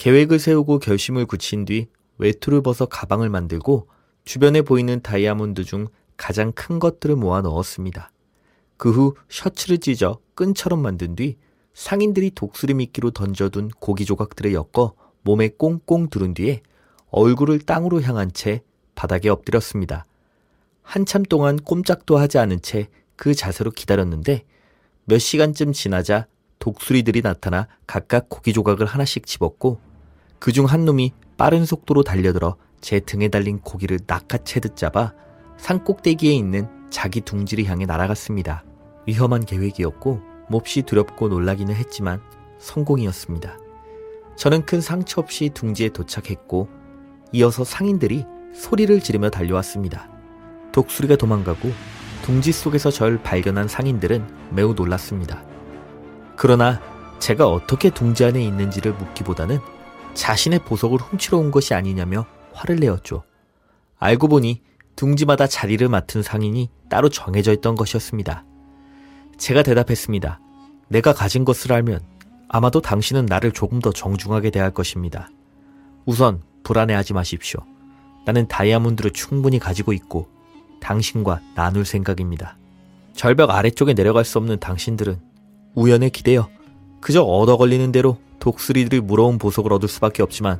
계획을 세우고 결심을 굳힌 뒤 외투를 벗어 가방을 만들고 주변에 보이는 다이아몬드 중 가장 큰 것들을 모아 넣었습니다. 그 후 셔츠를 찢어 끈처럼 만든 뒤 상인들이 독수리 미끼로 던져둔 고기 조각들을 엮어 몸에 꽁꽁 두른 뒤에 얼굴을 땅으로 향한 채 바닥에 엎드렸습니다. 한참 동안 꼼짝도 하지 않은 채 그 자세로 기다렸는데 몇 시간쯤 지나자 독수리들이 나타나 각각 고기 조각을 하나씩 집었고 그 중 한 놈이 빠른 속도로 달려들어 제 등에 달린 고기를 낚아채듯 잡아 산 꼭대기에 있는 자기 둥지를 향해 날아갔습니다. 위험한 계획이었고 몹시 두렵고 놀라기는 했지만 성공이었습니다. 저는 큰 상처 없이 둥지에 도착했고 이어서 상인들이 소리를 지르며 달려왔습니다. 독수리가 도망가고 둥지 속에서 절 발견한 상인들은 매우 놀랐습니다. 그러나 제가 어떻게 둥지 안에 있는지를 묻기보다는 자신의 보석을 훔치러 온 것이 아니냐며 화를 내었죠. 알고 보니 둥지마다 자리를 맡은 상인이 따로 정해져 있던 것이었습니다. 제가 대답했습니다. 내가 가진 것을 알면 아마도 당신은 나를 조금 더 정중하게 대할 것입니다. 우선 불안해하지 마십시오. 나는 다이아몬드를 충분히 가지고 있고 당신과 나눌 생각입니다. 절벽 아래쪽에 내려갈 수 없는 당신들은 우연에 기대어 그저 얻어 걸리는 대로 독수리들이 물어온 보석을 얻을 수밖에 없지만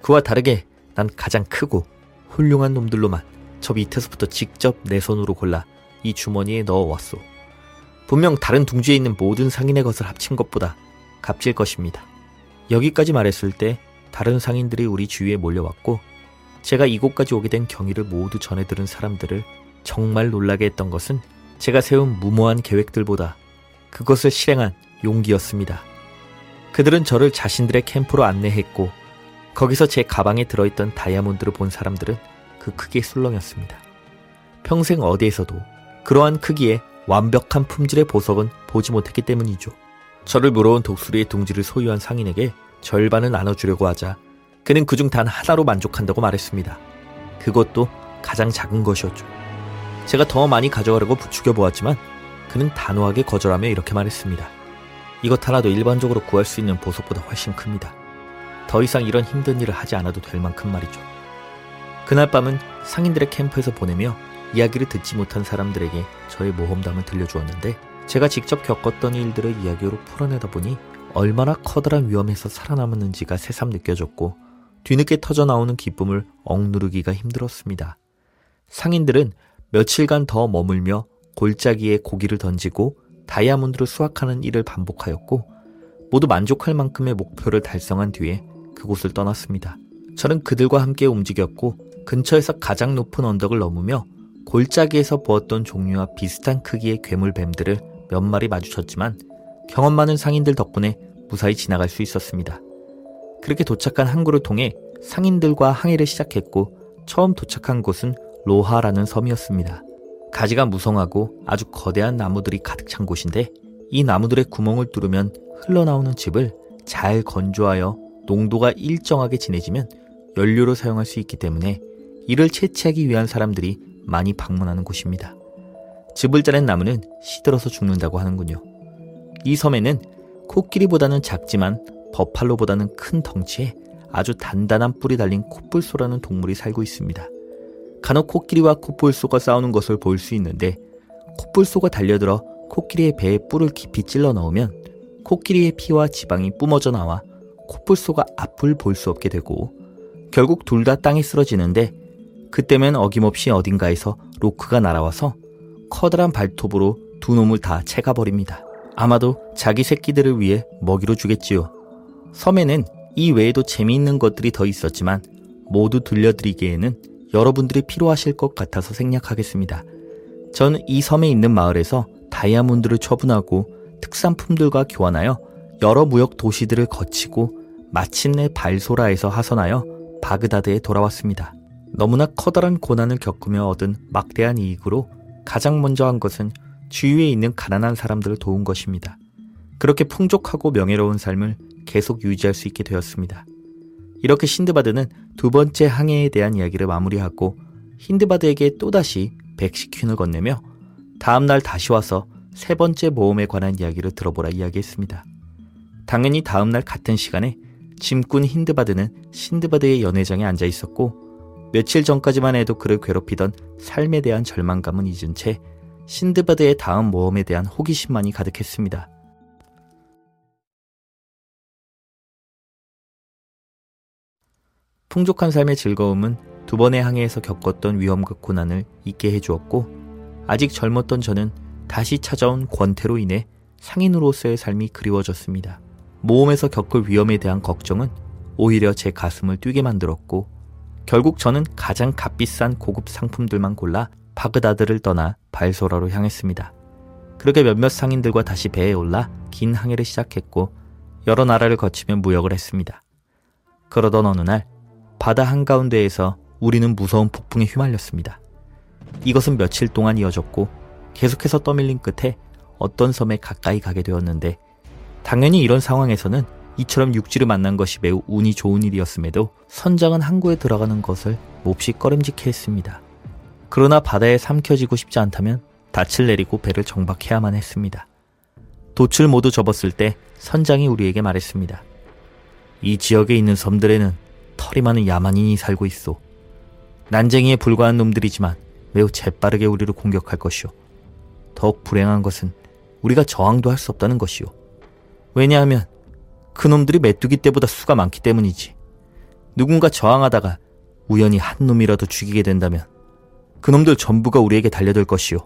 그와 다르게 난 가장 크고 훌륭한 놈들로만 저 밑에서부터 직접 내 손으로 골라 이 주머니에 넣어왔소. 분명 다른 둥지에 있는 모든 상인의 것을 합친 것보다 값질 것입니다. 여기까지 말했을 때 다른 상인들이 우리 주위에 몰려왔고 제가 이곳까지 오게 된 경위를 모두 전해 들은 사람들을 정말 놀라게 했던 것은 제가 세운 무모한 계획들보다 그것을 실행한 용기였습니다. 그들은 저를 자신들의 캠프로 안내했고 거기서 제 가방에 들어있던 다이아몬드를 본 사람들은 그 크기의 술렁였습니다. 평생 어디에서도 그러한 크기의 완벽한 품질의 보석은 보지 못했기 때문이죠. 저를 물어온 독수리의 둥지를 소유한 상인에게 절반을 나눠주려고 하자 그는 그중 단 하나로 만족한다고 말했습니다. 그것도 가장 작은 것이었죠. 제가 더 많이 가져가려고 부추겨 보았지만 그는 단호하게 거절하며 이렇게 말했습니다. 이것 하나도 일반적으로 구할 수 있는 보석보다 훨씬 큽니다. 더 이상 이런 힘든 일을 하지 않아도 될 만큼 말이죠. 그날 밤은 상인들의 캠프에서 보내며 이야기를 듣지 못한 사람들에게 저의 모험담을 들려주었는데 제가 직접 겪었던 일들을 이야기로 풀어내다 보니 얼마나 커다란 위험에서 살아남았는지가 새삼 느껴졌고 뒤늦게 터져 나오는 기쁨을 억누르기가 힘들었습니다. 상인들은 며칠간 더 머물며 골짜기에 고기를 던지고 다이아몬드를 수확하는 일을 반복하였고 모두 만족할 만큼의 목표를 달성한 뒤에 그곳을 떠났습니다. 저는 그들과 함께 움직였고 근처에서 가장 높은 언덕을 넘으며 골짜기에서 보았던 종류와 비슷한 크기의 괴물뱀들을 몇 마리 마주쳤지만 경험 많은 상인들 덕분에 무사히 지나갈 수 있었습니다. 그렇게 도착한 항구를 통해 상인들과 항해를 시작했고 처음 도착한 곳은 로하라는 섬이었습니다. 가지가 무성하고 아주 거대한 나무들이 가득 찬 곳인데 이 나무들의 구멍을 뚫으면 흘러나오는 즙을 잘 건조하여 농도가 일정하게 진해지면 연료로 사용할 수 있기 때문에 이를 채취하기 위한 사람들이 많이 방문하는 곳입니다. 즙을 짜낸 나무는 시들어서 죽는다고 하는군요. 이 섬에는 코끼리보다는 작지만 버팔로보다는 큰 덩치에 아주 단단한 뿔이 달린 코뿔소라는 동물이 살고 있습니다. 간혹 코끼리와 코뿔소가 싸우는 것을 볼 수 있는데 코뿔소가 달려들어 코끼리의 배에 뿔을 깊이 찔러 넣으면 코끼리의 피와 지방이 뿜어져 나와 코뿔소가 앞을 볼 수 없게 되고 결국 둘 다 땅에 쓰러지는데 그때면 어김없이 어딘가에서 로크가 날아와서 커다란 발톱으로 두 놈을 다 채가버립니다. 아마도 자기 새끼들을 위해 먹이로 주겠지요. 섬에는 이 외에도 재미있는 것들이 더 있었지만 모두 들려드리기에는 여러분들이 필요하실 것 같아서 생략하겠습니다. 전 이 섬에 있는 마을에서 다이아몬드를 처분하고 특산품들과 교환하여 여러 무역 도시들을 거치고 마침내 발소라에서 하선하여 바그다드에 돌아왔습니다. 너무나 커다란 고난을 겪으며 얻은 막대한 이익으로 가장 먼저 한 것은 주위에 있는 가난한 사람들을 도운 것입니다. 그렇게 풍족하고 명예로운 삶을 계속 유지할 수 있게 되었습니다. 이렇게 신드바드는 두 번째 항해에 대한 이야기를 마무리하고 힌드바드에게 또다시 백시퀸을 건네며 다음날 다시 와서 세 번째 모험에 관한 이야기를 들어보라 이야기했습니다. 당연히 다음날 같은 시간에 짐꾼 힌드바드는 신드바드의 연회장에 앉아 있었고 며칠 전까지만 해도 그를 괴롭히던 삶에 대한 절망감은 잊은 채 신드바드의 다음 모험에 대한 호기심만이 가득했습니다. 풍족한 삶의 즐거움은 두 번의 항해에서 겪었던 위험과 고난을 잊게 해주었고 아직 젊었던 저는 다시 찾아온 권태로 인해 상인으로서의 삶이 그리워졌습니다. 모험에서 겪을 위험에 대한 걱정은 오히려 제 가슴을 뛰게 만들었고 결국 저는 가장 값비싼 고급 상품들만 골라 바그다드를 떠나 발소라로 향했습니다. 그렇게 몇몇 상인들과 다시 배에 올라 긴 항해를 시작했고 여러 나라를 거치며 무역을 했습니다. 그러던 어느 날 바다 한가운데에서 우리는 무서운 폭풍에 휘말렸습니다. 이것은 며칠 동안 이어졌고 계속해서 떠밀린 끝에 어떤 섬에 가까이 가게 되었는데 당연히 이런 상황에서는 이처럼 육지를 만난 것이 매우 운이 좋은 일이었음에도 선장은 항구에 들어가는 것을 몹시 꺼림직해 했습니다. 그러나 바다에 삼켜지고 싶지 않다면 닻을 내리고 배를 정박해야만 했습니다. 돛을 모두 접었을 때 선장이 우리에게 말했습니다. 이 지역에 있는 섬들에는 털이 많은 야만인이 살고 있어. 난쟁이에 불과한 놈들이지만 매우 재빠르게 우리를 공격할 것이오. 더욱 불행한 것은 우리가 저항도 할 수 없다는 것이오. 왜냐하면 그놈들이 메뚜기 때보다 수가 많기 때문이지. 누군가 저항하다가 우연히 한 놈이라도 죽이게 된다면 그놈들 전부가 우리에게 달려들 것이오.